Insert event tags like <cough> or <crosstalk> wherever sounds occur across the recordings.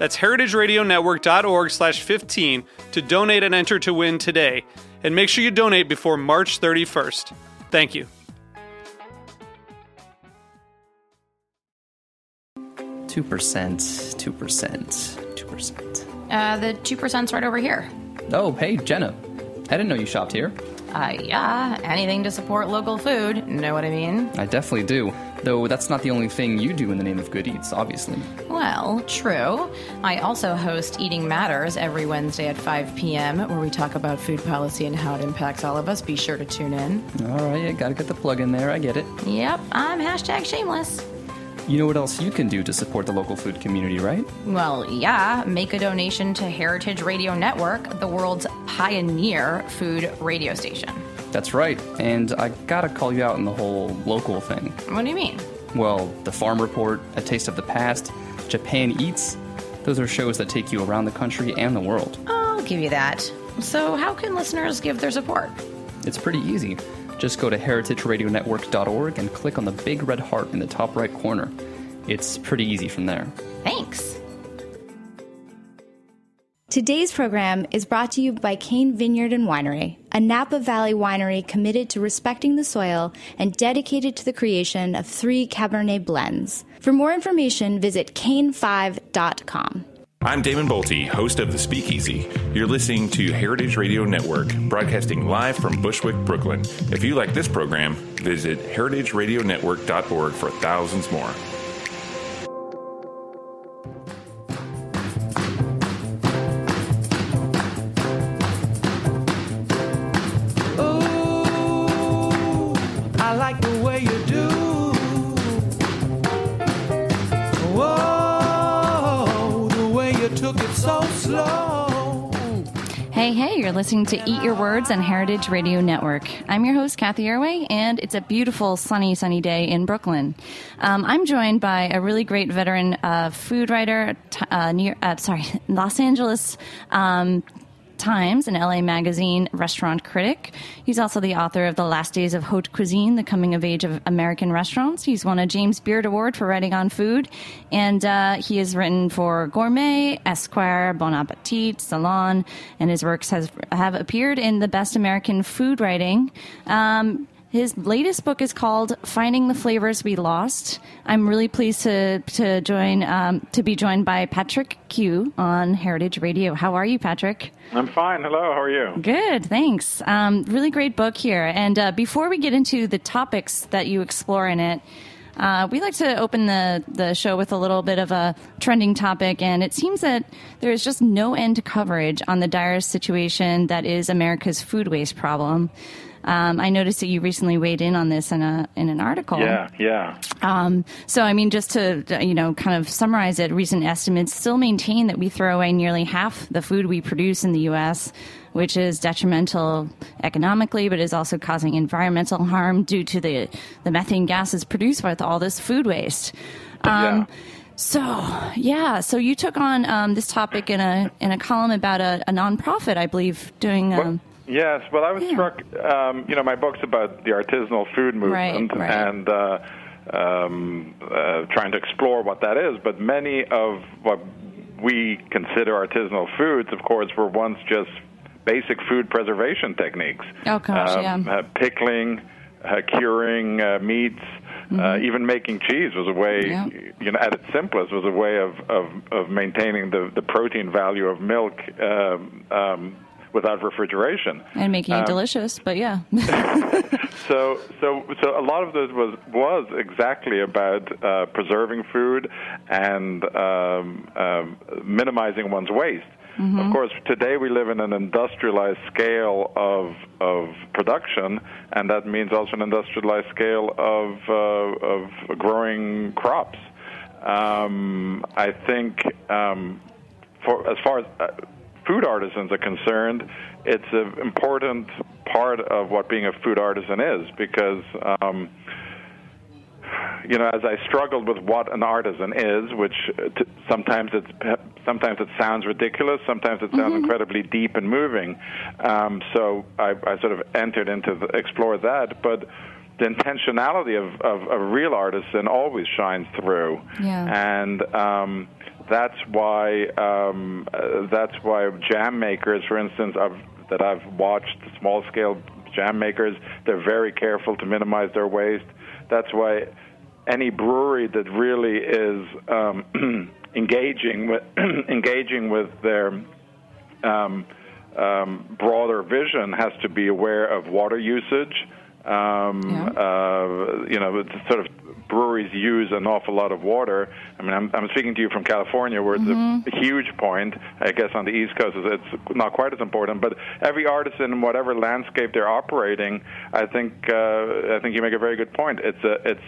That's heritageradionetwork.org slash 15 to donate and enter to win today. And make sure you donate before March 31st. Thank you. Two percent, two percent, two percent. Uh, the 2%'s right over here. Oh, hey, Jenna. I didn't know you shopped here. Uh, yeah, anything to support local food. Know what I mean? I definitely do. Though that's not the only thing you do in the name of Good Eats, obviously. Well, true. I also host Eating Matters every Wednesday at 5 p.m., where we talk about food policy and how it impacts all of us. Be sure to tune in. All right, yeah, gotta get the plug in there. I get it. Yep, I'm hashtag shameless. You know what else you can do to support the local food community, right? Well, yeah, make a donation to Heritage Radio Network, the world's pioneer food radio station. That's right. And I gotta call you out on the whole local thing. What do you mean? Well, the Farm Report, A Taste of the Past, Japan Eats, those are shows that take you around the country and the world. I'll give you that. So, how can listeners give their support? It's pretty easy. Just go to heritageradionetwork.org and click on the big red heart in the top right corner. It's pretty easy from there. Thanks. Today's program is brought to you by Cain Vineyard and Winery, a Napa Valley winery committed to respecting the soil and dedicated to the creation of three Cabernet blends. For more information, visit cain5.com. I'm Damon Boelte, host of The Speakeasy. You're listening to Heritage Radio Network, broadcasting live from Bushwick, Brooklyn. If you like this program, visit heritageradionetwork.org for thousands more. You're listening to Eat Your Words on Heritage Radio Network. I'm your host, Cathy Erway, and it's a beautiful, sunny, sunny day in Brooklyn. Um, I'm joined by a really great veteran uh, food writer, uh, New, uh, sorry, <laughs> Los Angeles um, Times and LA Magazine restaurant critic. He's also the author of The Last Days of Haute Cuisine, The Coming of Age of American Restaurants. He's won a James Beard Award for writing on food, and uh, he has written for Gourmet, Esquire, Bon Appetit, Salon, and his works has have appeared in the Best American Food Writing. Um, his latest book is called "Finding the Flavors We Lost." I'm really pleased to to join um, to be joined by Patric Kuh on Heritage Radio. How are you, Patric? I'm fine. Hello. How are you? Good, thanks. Um, really great book here. And uh, before we get into the topics that you explore in it, uh, we like to open the, the show with a little bit of a trending topic, and it seems that there is just no end to coverage on the dire situation that is America's food waste problem. Um, I noticed that you recently weighed in on this in a in an article. Yeah, yeah. Um, so, I mean, just to you know, kind of summarize it, recent estimates still maintain that we throw away nearly half the food we produce in the U.S., which is detrimental economically, but is also causing environmental harm due to the the methane gases produced with all this food waste. Um, Yeah. So, yeah, so you took on um, this topic in a in a column about a, a nonprofit, I believe, doing. Um, Yes. Well, I was Yeah. struck. Um, you know, my book's about the artisanal food movement right. and uh, um, uh, trying to explore what that is. But many of what we consider artisanal foods, of course, were once just basic food preservation techniques. Oh, gosh, Um, yeah. uh, pickling, uh, curing uh, meats. Uh, even making cheese was a way, Mm-hmm. Yeah. you know, at its simplest, was a way of, of, of maintaining the, the protein value of milk um, um, without refrigeration and making it um, delicious. But yeah. <laughs> so so so a lot of this was was exactly about uh, preserving food and um, um, minimizing one's waste. Mm-hmm. Of course, today we live in an industrialized scale of of production, and that means also an industrialized scale of uh, of growing crops. Um, I think, um, for as far as uh, food artisans are concerned, it's an important part of what being a food artisan is because. Um, you know, as I struggled with what an artisan is, which uh, t- sometimes it's sometimes it sounds ridiculous, sometimes it sounds mm-hmm. incredibly deep and moving. Um, so I, I sort of entered into the, explore that, but the intentionality of, of, of a real artisan always shines through, yeah. and um, that's why um, uh, that's why jam makers, for instance, I've, that I've watched small scale jam makers, they're very careful to minimize their waste. That's why any brewery that really is um, <clears throat> engaging with <clears throat> engaging with their um, um, broader vision has to be aware of water usage. Um, yeah. uh, you know, sort of breweries use an awful lot of water. I mean, I'm, I'm speaking to you from California, where mm-hmm. it's a, huge point. I guess on the East Coast, it's not quite as important. But every artisan, in whatever landscape they're operating, I think uh, I think you make a very good point. It's a, it's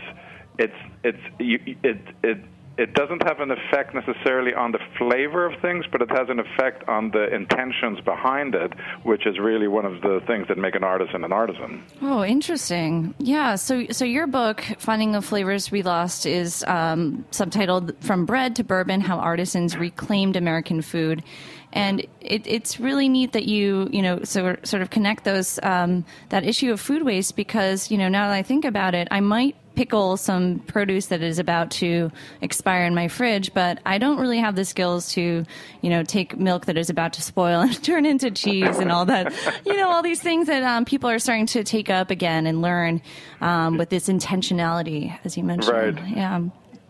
it's it's you, it it it doesn't have an effect necessarily on the flavor of things, but it has an effect on the intentions behind it, which is really one of the things that make an artisan an artisan. Oh, interesting. Yeah. So, so your book, "Finding the Flavors We Lost," is um, subtitled "From Bread to Bourbon: How Artisans Reclaimed American Food." and it, it's really neat that you you know so, sort of connect those um, that issue of food waste because you know now that I think about it, I might pickle some produce that is about to expire in my fridge, but I don't really have the skills to, you know, take milk that is about to spoil <laughs> and turn into cheese and all that, you know, all these things that um, people are starting to take up again and learn um, with this intentionality, as you mentioned. Right. Yeah.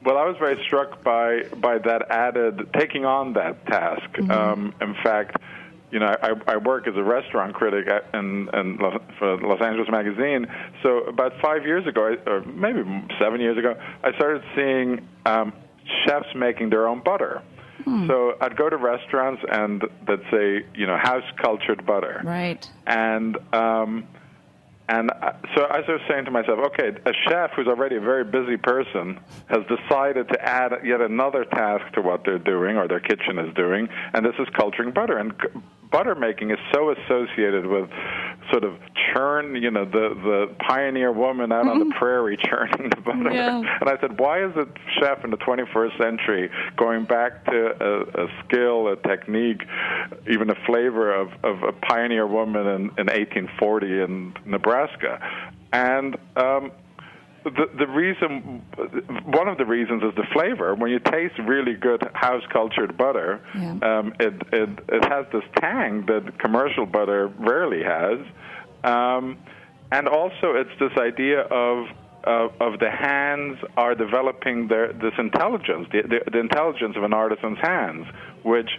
Well, I was very struck by by that added taking on that task. Mm-hmm. Um, in fact you know, I, I work as a restaurant critic in for Los Angeles Magazine. So about five years ago, or maybe seven years ago, I started seeing um, chefs making their own butter. Hmm. So I'd go to restaurants and they'd say, you know, house cultured butter. Right. And um, and so I was saying to myself, okay, a chef who's already a very busy person has decided to add yet another task to what they're doing or their kitchen is doing, and this is culturing butter. And butter making is so associated with sort of churn, you know, the the pioneer woman out mm-hmm. on the mm-hmm. prairie churning the butter. Yeah. And I said, why is a chef in the 21st century going back to a, a skill, a technique, even a flavor of, of a pioneer woman in, in 1840 in Nebraska? And um, the the reason one of the reasons is the flavor. When you taste really good house cultured butter, yeah. um, it it it has this tang that commercial butter rarely has, um, and also it's this idea of of, of the hands are developing their this intelligence, the, the, the intelligence of an artisan's hands, which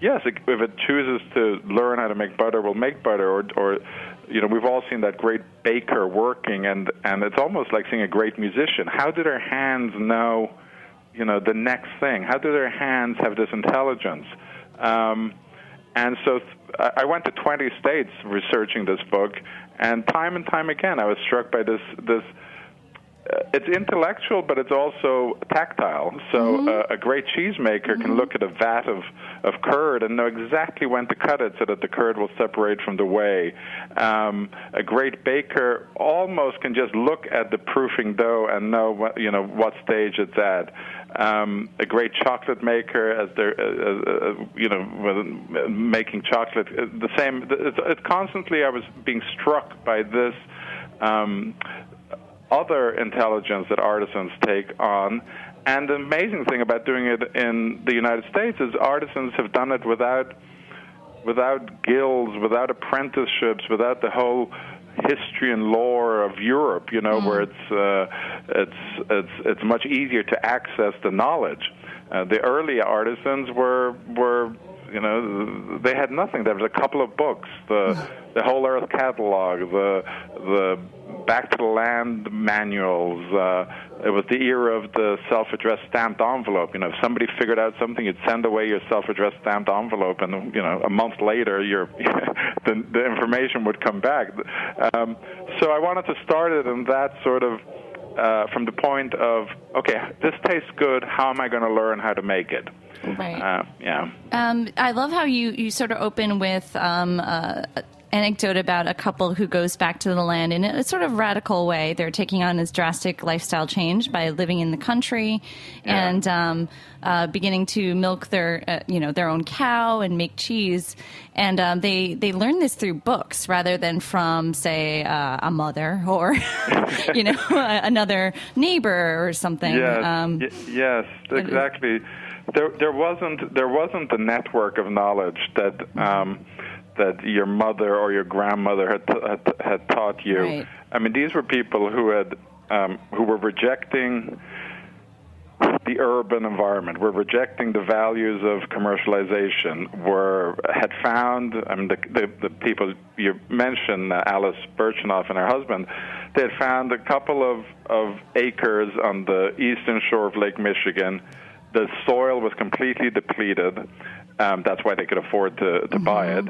yes, if it chooses to learn how to make butter, will make butter, or, or you know, we've all seen that great baker working, and and it's almost like seeing a great musician. How do their hands know, you know, the next thing? How do their hands have this intelligence? Um, and so th- I went to 20 states researching this book, and time and time again, I was struck by this this it's intellectual, but it's also tactile. So mm-hmm. uh, a great cheesemaker mm-hmm. can look at a vat of, of curd and know exactly when to cut it so that the curd will separate from the whey. Um, a great baker almost can just look at the proofing dough and know what, you know what stage it's at. Um, a great chocolate maker, as they're uh, uh, uh you know making chocolate, the same. It's, it's constantly I was being struck by this. Um, other intelligence that artisans take on. And the amazing thing about doing it in the United States is artisans have done it without without guilds, without apprenticeships, without the whole history and lore of Europe, you know, mm. where it's uh, it's it's it's much easier to access the knowledge. Uh, the early artisans were were You know, they had nothing. There was a couple of books, the the Whole Earth catalog, the the Back to the Land manuals. Uh, it was the era of the self-addressed stamped envelope. You know, if somebody figured out something, you'd send away your self-addressed stamped envelope, and you know, a month later, your <laughs> the, the information would come back. Um, so I wanted to start it in that sort of. Uh, from the point of okay, this tastes good. How am I going to learn how to make it? Right. Uh, yeah. Um, I love how you, you sort of open with um, uh, anecdote about a couple who goes back to the land in a sort of radical way. They're taking on this drastic lifestyle change by living in the country Yeah. and um, uh, beginning to milk their uh, you know their own cow and make cheese. And um, they they learn this through books rather than from say uh, a mother or <laughs> you know <laughs> another neighbor or something. Yes, Um, y- yes, exactly. There, there wasn't there wasn't a network of knowledge that um, that your mother or your grandmother had had, had taught you. Right. I mean, these were people who had um, who were rejecting the urban environment. We're rejecting the values of commercialization. Were had found. I mean, the the, the people you mentioned, uh, Alice Birchenough and her husband, they had found a couple of of acres on the eastern shore of Lake Michigan. The soil was completely depleted. Um, that's why they could afford to to buy it.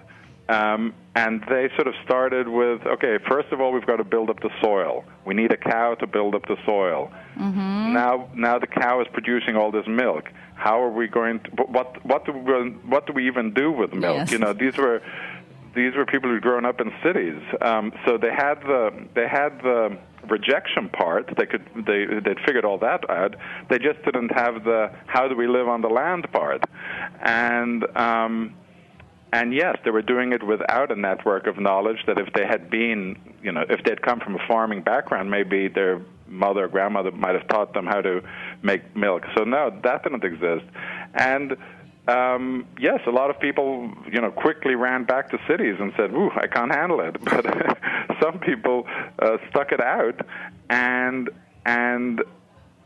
Um, and they sort of started with, okay, first of all, we've got to build up the soil. We need a cow to build up the soil. Now, now the cow is producing all this milk. How are we going to? What what do we, what do we even do with milk? Yes. You know, these were these were people who'd grown up in cities, um, so they had the they had the rejection part. They could they they'd figured all that out. They just didn't have the how do we live on the land part, and. Um, and yes, they were doing it without a network of knowledge that if they had been, you know, if they'd come from a farming background, maybe their mother or grandmother might have taught them how to make milk. So no, that didn't exist. And um, yes, a lot of people, you know, quickly ran back to cities and said, "Ooh, I can't handle it." <laughs> But <laughs> some people uh, stuck it out and and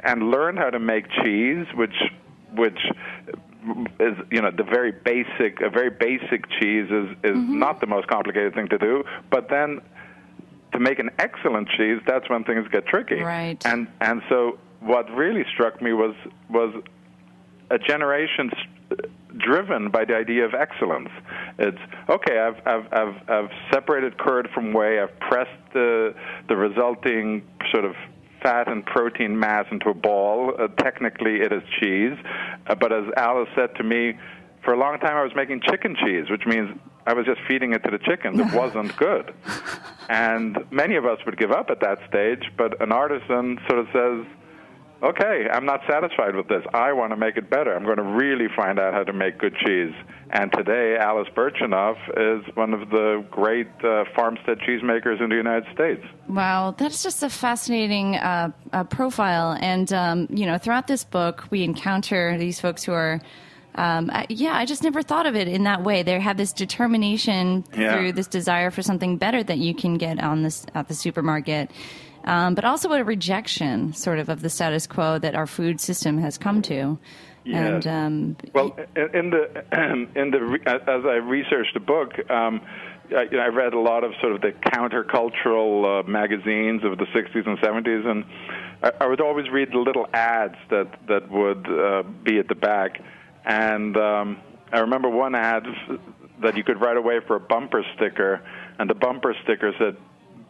and learned how to make cheese, which which is you know the very basic a very basic cheese is is not the most complicated thing to do, but then to make an excellent cheese, that's when things get tricky. Right. And and so what really struck me was was a generation driven by the idea of excellence. It's okay. I've I've I've, I've separated curd from whey. I've pressed the the resulting sort of fat and protein mass into a ball. Uh, technically, it is cheese, uh, but as Alice said to me, for a long time I was making chicken cheese, which means I was just feeding it to the chickens. It <laughs> wasn't good. And many of us would give up at that stage, but an artisan sort of says, okay, I'm not satisfied with this. I want to make it better. I'm going to really find out how to make good cheese. And today, Alice Birchenough is one of the great uh, farmstead cheesemakers in the United States. Wow, that's just a fascinating uh, uh, profile. And, um, you know, throughout this book, we encounter these folks who are. Um, I, yeah, I just never thought of it in that way. They have this determination Yeah. through this desire for something better that you can get on this at the supermarket, um, but also a rejection, sort of, of the status quo that our food system has come to. And um, Well, in <clears throat> in the in the as I researched the book, um, I, you know, I read a lot of sort of the countercultural uh, magazines of the 60s and 70s, and I, I would always read the little ads that that would uh, be at the back. And um, I remember one ad that you could write away for a bumper sticker, and the bumper sticker said,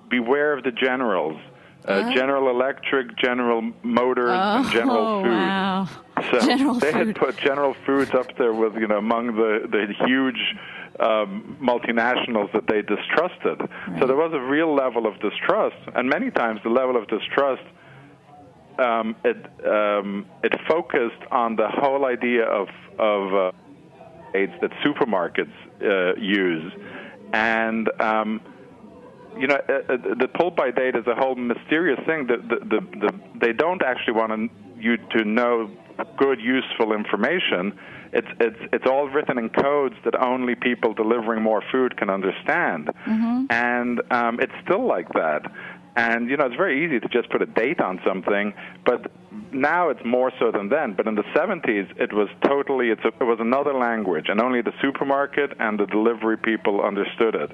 "Beware of the generals." Uh, General Electric, General Motors, and General <laughs> oh, Foods. wow. So General they Food. had put General Foods up there with you know among the the huge um, multinationals that they distrusted. So there was a real level of distrust, and many times the level of distrust um, it um, it focused on the whole idea of of uh, aids that supermarkets uh, use, and um, you know uh, uh, the pull by date is a whole mysterious thing. That the, the, the, they don't actually want you to know good, useful information. It's it's it's all written in codes that only people delivering more food can understand, and um, it's still like that. And you know, it's very easy to just put a date on something, but now it's more so than then. But in the 70s, it was totally it's a, it was another language, and only the supermarket and the delivery people understood it.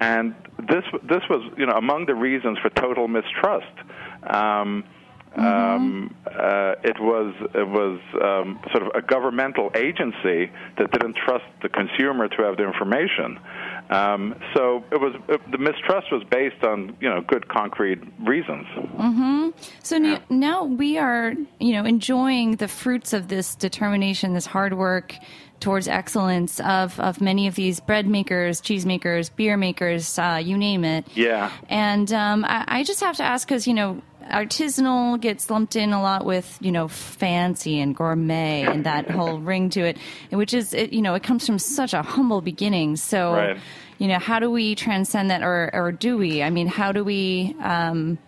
And this this was you know among the reasons for total mistrust. Um, Mm-hmm. um, uh, it was it was um, sort of a governmental agency that didn't trust the consumer to have the information. Um, so it was it, the mistrust was based on you know good concrete reasons. So now, now we are, you know, enjoying the fruits of this determination, this hard work towards excellence of, of many of these bread makers, cheese makers, beer makers, uh, you name it. Yeah. And um, I, I just have to ask because, you know, artisanal gets lumped in a lot with, you know, fancy and gourmet and that <laughs> whole ring to it, which is, it, you know, it comes from such a humble beginning. So, Right. you know, how do we transcend that or, or do we? I mean, how do we um,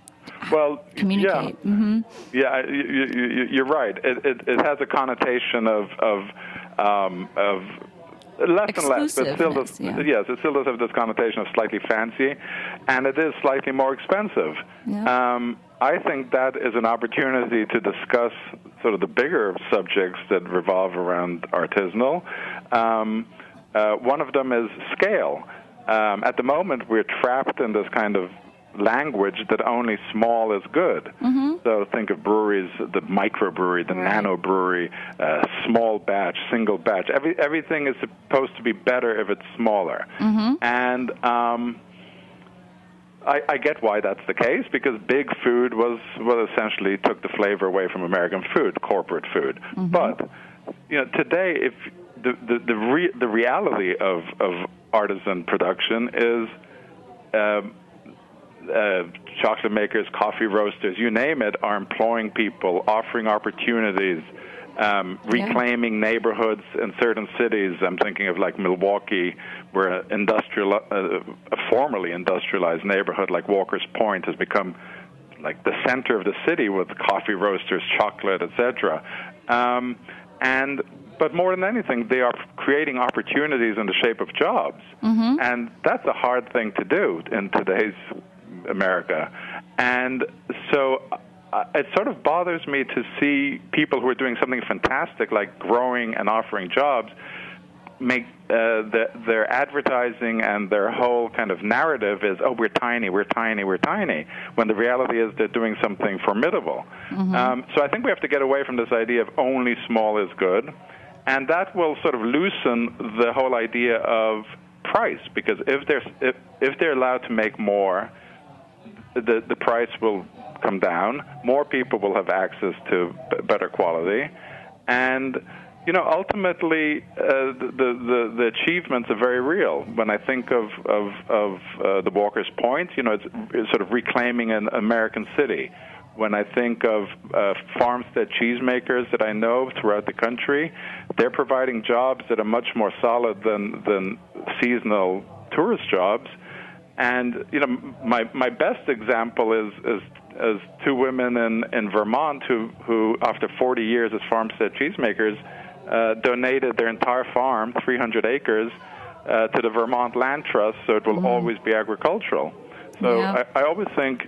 Well, communicate? Yeah, hmm yeah you, you, you- you're right. It, it, it has a connotation of of um, of less and less, but still does. Yeah. Yes, it still does have this connotation of slightly fancy, and it is slightly more expensive. Yeah. Um, I think that is an opportunity to discuss sort of the bigger subjects that revolve around artisanal. Um, uh, one of them is scale. Um, at the moment, we're trapped in this kind of language that only small is good. Mm-hmm. So think of breweries, the microbrewery, the Right. nano brewery, uh, small batch, single batch. Every, everything is supposed to be better if it's smaller. Mm-hmm. And um, I, I get why that's the case because big food was well essentially took the flavor away from American food, corporate food. But you know today, if the the the, re, the reality of of artisan production is. Um, uh, chocolate makers, coffee roasters, you name it, are employing people, offering opportunities, um, Yeah. reclaiming neighborhoods in certain cities. I'm thinking of like Milwaukee, where industrial, uh, a formerly industrialized neighborhood like Walker's Point has become like the center of the city with coffee roasters, chocolate, etc. Um, and but more than anything, they are creating opportunities in the shape of jobs, and that's a hard thing to do in today's America. And so uh, it sort of bothers me to see people who are doing something fantastic, like growing and offering jobs, make uh, the, their advertising and their whole kind of narrative is, oh, we're tiny, we're tiny, we're tiny, when the reality is they're doing something formidable. Um, so I think we have to get away from this idea of only small is good, and that will sort of loosen the whole idea of price, because if they're if, if they're allowed to make more, the the price will come down. More people will have access to b- better quality, and you know ultimately uh, the, the the achievements are very real. When I think of of of uh, the Walker's Point, you know, it's, it's sort of reclaiming an American city. When I think of uh, farmstead cheesemakers that I know throughout the country, they're providing jobs that are much more solid than than seasonal tourist jobs. And you know, my my best example is is, is two women in, in Vermont who who after 40 years as farmstead cheesemakers uh, donated their entire farm, 300 acres, uh, to the Vermont Land Trust, so it will always be agricultural. So Yeah. I, I always think,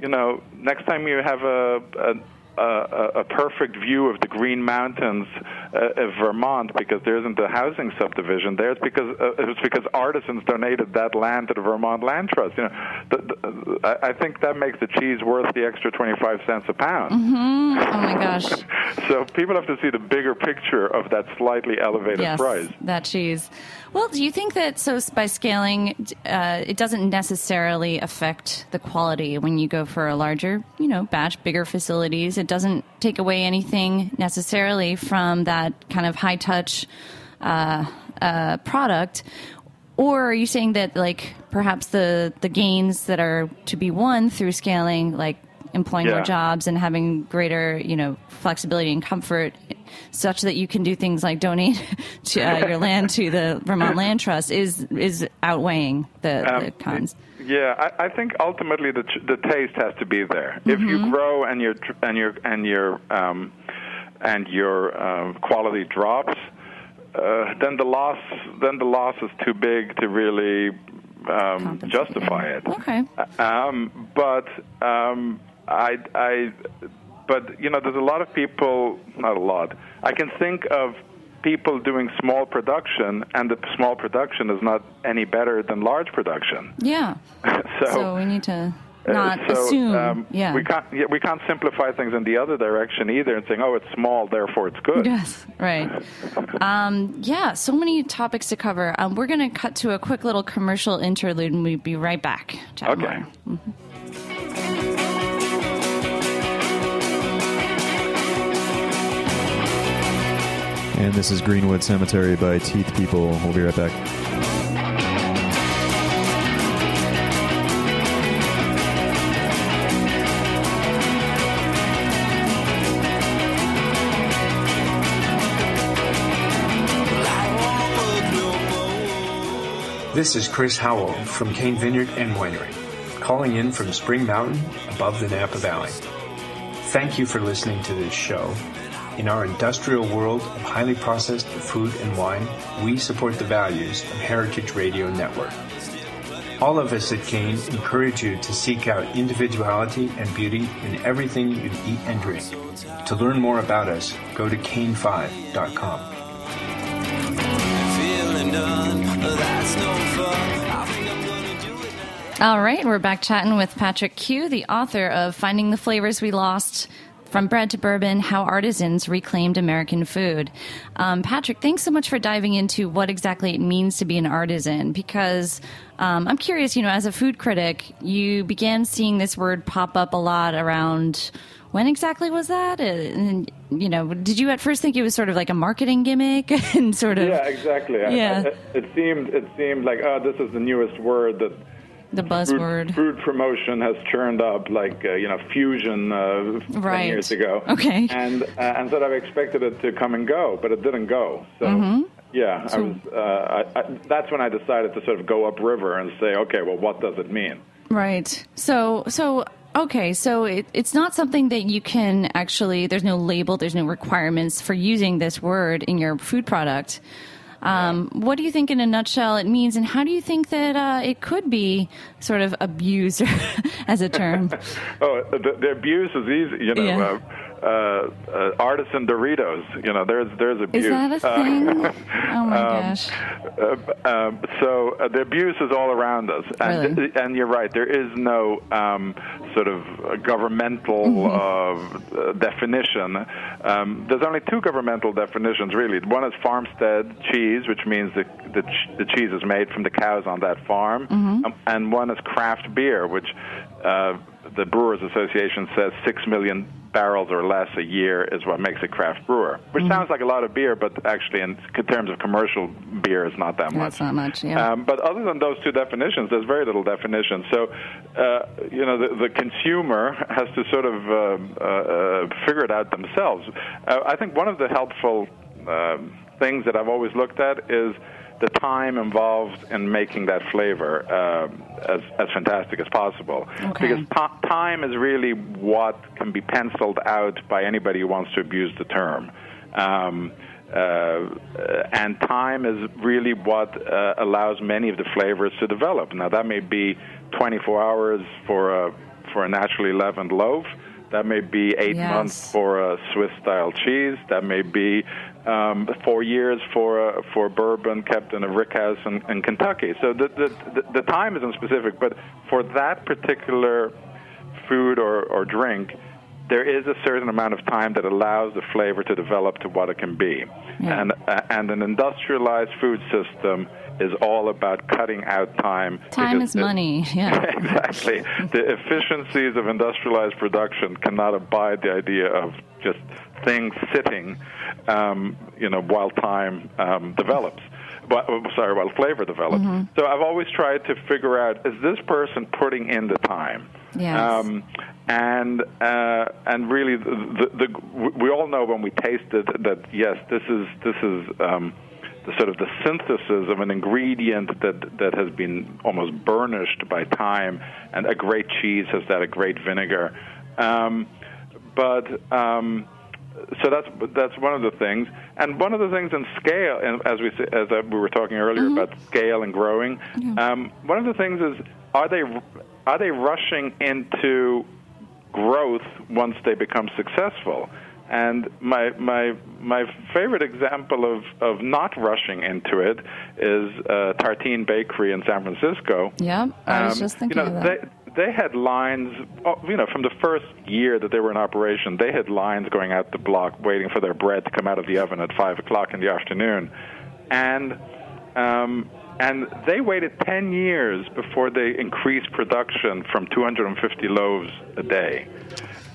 you know, next time you have a, a a, a perfect view of the Green Mountains uh, of Vermont because there isn't a housing subdivision there. It's because uh, it's because artisans donated that land to the Vermont Land Trust. You know, the, the, I think that makes the cheese worth the extra twenty-five cents a pound. mhm Oh my gosh. <laughs> So people have to see the bigger picture of that slightly elevated yes, price. that cheese. Well, do you think that so by scaling, uh, it doesn't necessarily affect the quality when you go for a larger, you know, batch, bigger facilities? It doesn't take away anything necessarily from that kind of high touch uh, uh, product. Or are you saying that, like, perhaps the the gains that are to be won through scaling, like employing more jobs and having greater, you know, flexibility and comfort, such that you can do things like donate <laughs> to, uh, your <laughs> land to the Vermont Land Trust, is is outweighing the, the Um, cons. Yeah, I, I think ultimately the the taste has to be there. If Mm-hmm. you grow and your and your and your um, and your um, quality drops, uh, then the loss then the loss is too big to really um, justify it. Okay. Um, but um, I, I, but you know, there's a lot of people. Not a lot. I can think of people doing small production, and the small production is not any better than large production. Yeah. <laughs> so, So we need to uh, not so, assume. um, yeah. we can't yeah, we can't simplify things in the other direction either, and saying, "Oh, it's small, therefore it's good." Yes, right. Um, yeah, so many topics to cover. Um, we're going to cut to a quick little commercial interlude, and we'll be right back. Chat Okay. And this is Greenwood Cemetery by Teeth People. We'll be right back. This is Chris Howell from Cain Vineyard and Winery, calling in from Spring Mountain above the Napa Valley. Thank you for listening to this show. In our industrial world of highly processed food and wine, we support the values of Heritage Radio Network. All of us at Cain encourage you to seek out individuality and beauty in everything you eat and drink. To learn more about us, go to cain5.com. Feeling done, that's no fun. I think I'm gonna do it now. All right, we're back chatting with Patric Kuh, the author of Finding the Flavors We Lost From Bread to Bourbon How Artisans Reclaimed American Food. Um, Patric, thanks so much for diving into what exactly it means to be an artisan because um, I'm curious, you know, as a food critic, you began seeing this word pop up a lot around. When exactly was that? Uh, And, you know, did you at first think it was sort of like a marketing gimmick <laughs> and sort of Yeah, exactly. I- Yeah. I- it seemed it seemed like oh, this is the newest word that the buzzword? food promotion has churned up, like uh, you know, fusion uh, ten Right. years ago. Okay. And uh, and sort of expected it to come and go, but it didn't go. So. Mm-hmm. Yeah, I was, uh, I, I, that's when I decided to sort of go upriver and say, okay, well, what does it mean? Right. So, so okay. So it, it's not something that you can actually. There's no label. There's no requirements for using this word in your food product. Um, what do you think, in a nutshell, it means, and how do you think that uh, it could be sort of abused <laughs> as a term? <laughs> Oh, the, the abuse is easy. You know, Yeah. uh, uh, uh, artisan Doritos. You know, there's there's abuse. Is that a Uh, thing? <laughs> oh my gosh! Uh, um, so uh, the abuse is all around us, and, Really? and you're right. There is no um, sort of governmental Mm-hmm. definition. Um, there's only two governmental definitions, really. One is farmstead cheese, which means the the, ch- the cheese is made from the cows on that farm, Mm-hmm. um, and one is craft beer, which uh, the Brewers Association says six million barrels or less a year is what makes a craft brewer, which Mm-hmm. sounds like a lot of beer, but actually, in terms of commercial beer, it's not that much. That's not much. Yeah. Um, but other than those two definitions, there's very little definition. So, uh, you know, the, the consumer has to sort of um, uh, uh, figure it out themselves. Uh, I think one of the helpful um things that I've always looked at is the time involved in making that flavor um, as, as fantastic as possible. Okay. Because ti time is really what can be penciled out by anybody who wants to abuse the term. Um, uh, and time is really what uh, allows many of the flavors to develop. Now, that may be 24 hours for a, for a naturally leavened loaf. That may be eight Yes. months for a Swiss style cheese. That may be um, four years for a, for bourbon kept in a rickhouse in, in Kentucky. So the, the the the time isn't specific, but for that particular food or, or drink, there is a certain amount of time that allows the flavor to develop to what it can be. Yeah. And uh, and an industrialized food system is all about cutting out time. Time is money. <laughs> Yeah. exactly. The efficiencies of industrialized production cannot abide the idea of just things sitting, um, you know, while time um, develops. But, oh, sorry, while flavor develops. So I've always tried to figure out: is this person putting in the time? Yes. Um, and uh, and really, the, the, the, we all know when we taste it that yes, this is this is um, the sort of the synthesis of an ingredient that that has been almost burnished by time, and a great cheese has that, a great vinegar. Um, but um, so that's that's one of the things, and one of the things in scale, and as we as uh, we were talking earlier about scale and growing. Um, one of the things is are they are they rushing into growth once they become successful. And my my my favorite example of, of not rushing into it is uh, Tartine Bakery in San Francisco. Yep, I was Um, just thinking you know, of that. They, had lines, oh, you know, from the first year that they were in operation, they had lines going out the block waiting for their bread to come out of the oven at 5 o'clock in the afternoon. And um, and they waited 10 years before they increased production from 250 loaves a day.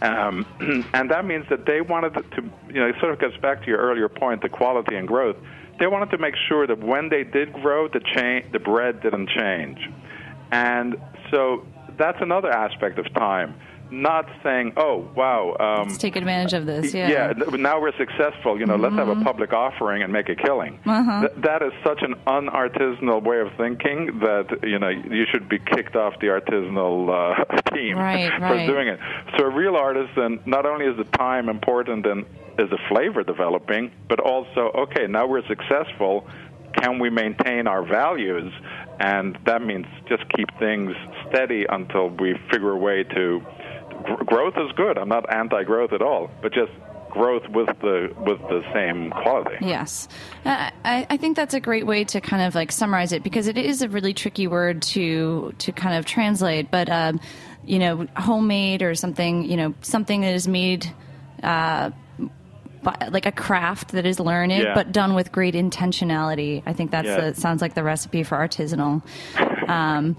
Um, <clears throat> and that means that they wanted to, you know, it sort of gets back to your earlier point, the quality and growth. They wanted to make sure that when they did grow, the, cha- the bread didn't change. And so that's another aspect of time. Not saying, oh, wow. Um, Let's take advantage of this. Yeah. Mm-hmm. now we're successful. You know, let's have a public offering and make a killing. Uh-huh. Th- that is such an unartisanal way of thinking that you know you should be kicked off the artisanal uh, <laughs> team Right, <laughs> for right. doing it. So a real artisan, not only is the time important and is the flavor developing, but also okay, now we're successful. Can we maintain our values? And that means just keep things steady until we figure a way to. Gr- growth is good. I'm not anti-growth at all, but just growth with the with the same quality. Yes, uh, I, I think that's a great way to kind of like summarize it because it is a really tricky word to to kind of translate. But um, you know, homemade or something, you know, something that is made. Uh, like a craft that is learned, Yeah. but done with great intentionality. I think that's Yeah. the, sounds like the recipe for artisanal. Um,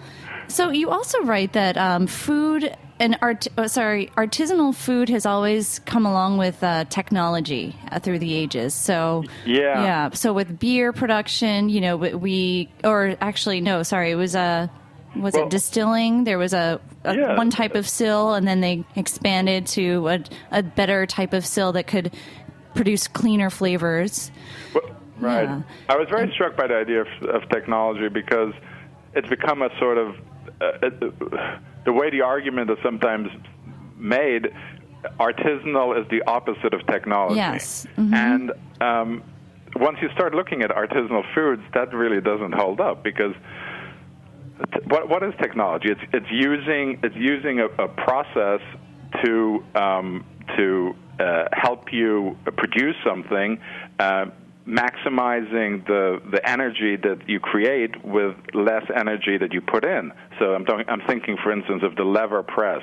so you also write that um, food and art, oh, sorry, artisanal food has always come along with uh, technology uh, through the ages. So Yeah. yeah. So with beer production, you know, we, or actually no, sorry, it was a. Was Well- it distilling? There was a, a Yeah. one type of still, and then they expanded to a, a better type of still that could produce cleaner flavors. Well, right. Yeah. I was very struck by the idea of, of technology because it's become a sort of uh, uh, the way the argument is sometimes made. Artisanal is the opposite of technology. Yes. Mhm. And um, once you start looking at artisanal foods, that really doesn't hold up because what what is technology? It's it's using it's using a, a process to um, to uh, help you produce something, uh, maximizing the the energy that you create with less energy that you put in. So I'm talking, I'm thinking, for instance, of the lever press.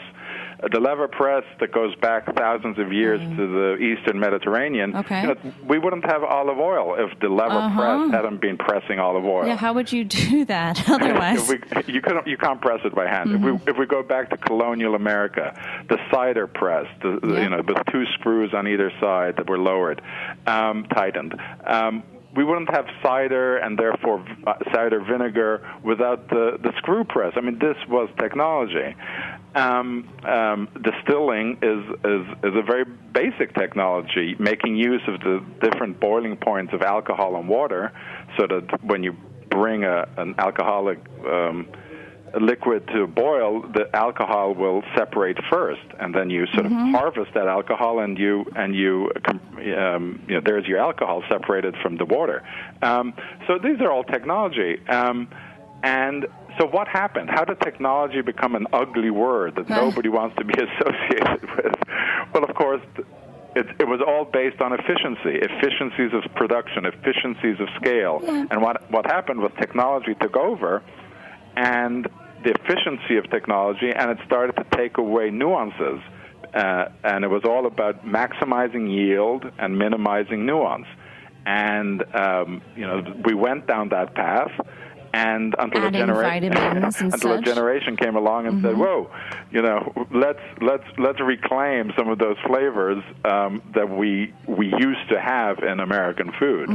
The lever press that goes back thousands of years to the Eastern Mediterranean. Mm. Okay. you know, we wouldn't have olive oil if the lever Uh-huh. press hadn't been pressing olive oil. Yeah, how would you <laughs> do that otherwise? If we, <laughs> you couldn't, you can't press it by hand. Mm-hmm. If we if we go back to colonial America, the cider press, the, the- Yeah. you know, with two screws on either side that were lowered, um, tightened. Um, we wouldn't have cider and therefore uh, cider vinegar without the, the screw press. I mean, this was technology. Um, um, distilling is, is is a very basic technology, making use of the different boiling points of alcohol and water, so that when you bring a, an alcoholic um, liquid to boil, the alcohol will separate first, and then you sort of harvest that alcohol, and you and you, um, you know, there's your alcohol separated from the water. Um, so these are all technology. Um, and so, what happened? How did technology become an ugly word that nobody wants to be <laughs> associated with? Well, of course, it, it was all based on efficiency, efficiencies of production, efficiencies of scale. And what what happened was technology took over, and the efficiency of technology, and it started to take away nuances. Uh, and it was all about maximizing yield and minimizing nuance. And um, you know, we went down that path. <laughs> And until a generation, until a generation came along and said, "Whoa, you know, let's let's let's reclaim some of those flavors um, that we we used to have in American food."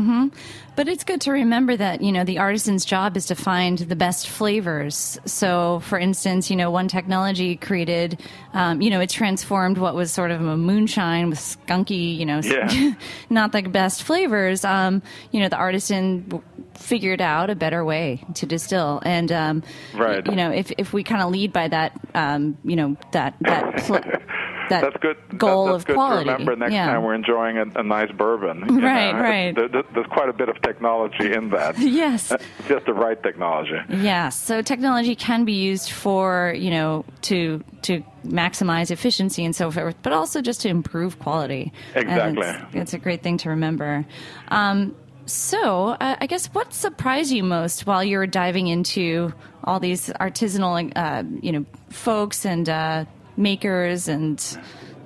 But it's good to remember that, you know, the artisan's job is to find the best flavors. So, for instance, you know, one technology created, um, you know, it transformed what was sort of a moonshine with skunky, you know, Yeah. <laughs> not the best flavors. Um, you know, the artisan figured out a better way to distill. And, um, Right. you know, if, if we kind of lead by that, um, you know, that, that, pl- <laughs> that that's good. goal that's of good quality. to remember next yeah. time we're enjoying a, a nice bourbon. Right, know. right. There- there- there's quite a bit of technology in that. <laughs> Yes. Just the right technology. Yeah, so technology can be used for you know to to maximize efficiency and so forth, but also just to improve quality. Exactly. it's, it's a great thing to remember. Um, so, uh, I guess what surprised you most while you were diving into all these artisanal, uh, you know, folks and uh, makers and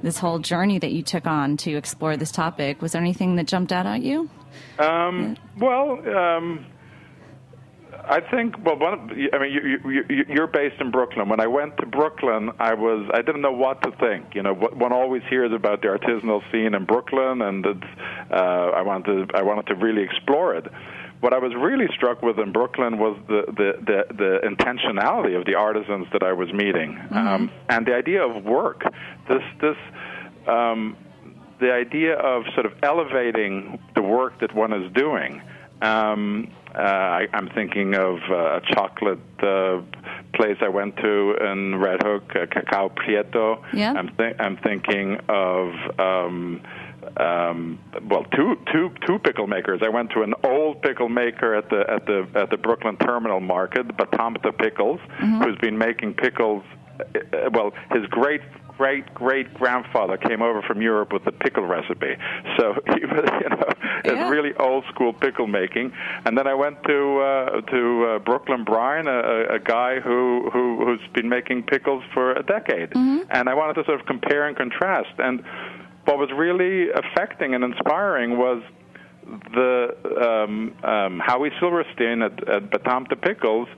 this whole journey that you took on to explore this topic? Was there anything that jumped out at you? Um, well, um, I think. Well, one. Of, I mean, you, you, you, you're based in Brooklyn. When I went to Brooklyn, I was. I didn't know what to think. You know, what, one always hears about the artisanal scene in Brooklyn, and it's, uh, I wanted. I wanted to really explore it. What I was really struck with in Brooklyn was the the, the, the intentionality of the artisans that I was meeting, um, and the idea of work. This this. Um, the idea of sort of elevating the work that one is doing. Um, uh, I, I'm thinking of uh, a chocolate uh, place I went to in Red Hook, uh, Cacao Prieto. Yeah. I'm, th- I'm thinking of. Um, um, well, two, two, two pickle makers. I went to an old pickle maker at the at the at the Brooklyn Terminal Market, Ba-Tampte Pickles, who's been making pickles. uh, Well, his great great great grandfather came over from Europe with the pickle recipe. So <laughs> he was, you know, it's really old school pickle making. And then I went to uh, to uh, Brooklyn Brine, a, a- guy who, who who's been making pickles for a decade. And I wanted to sort of compare and contrast. And what was really affecting and inspiring was the um, um, Howie Silverstein at, at Ba-Tampte Pickles.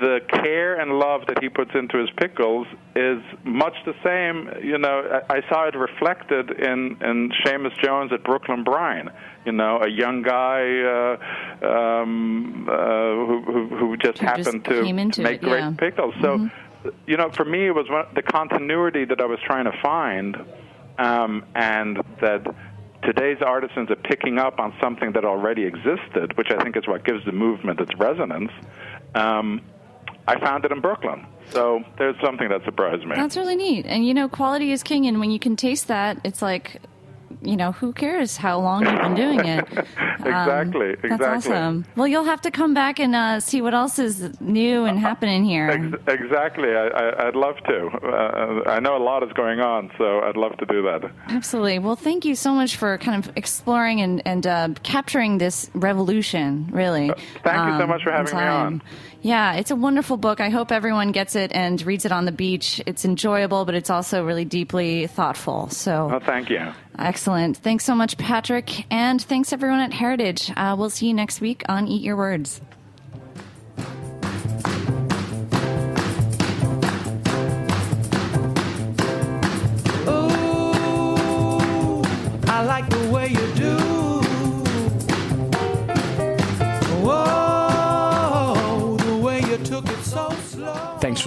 The care and love that he puts into his pickles is much the same. You know, I, I saw it reflected in in Shamus Jones at Brooklyn Brine. You know, a young guy uh, um, uh, who, who who just Who just happened to, make it, great yeah. pickles. So, you know, for me, it was one, the continuity that I was trying to find, um, and that today's artisans are picking up on something that already existed, which I think is what gives the movement its resonance. Um, I found it in Brooklyn. So there's something that surprised me. That's really neat. And you know, quality is king. And when you can taste that, it's like, you know, who cares how long you've been doing it? <laughs> exactly, That's exactly. awesome. Well, you'll have to come back and uh, see what else is new and happening here. <laughs> Ex- exactly. I, I'd love to. Uh, I know a lot is going on, so I'd love to do that. Absolutely. Well, thank you so much for kind of exploring and, and uh, capturing this revolution, really. Uh, thank you so um, much for having me on. Yeah, it's a wonderful book. I hope everyone gets it and reads it on the beach. It's enjoyable, but it's also really deeply thoughtful. So Oh, thank you. excellent. Thanks so much, Patric. And thanks everyone at Heritage. Uh, we'll see you next week on Eat Your Words.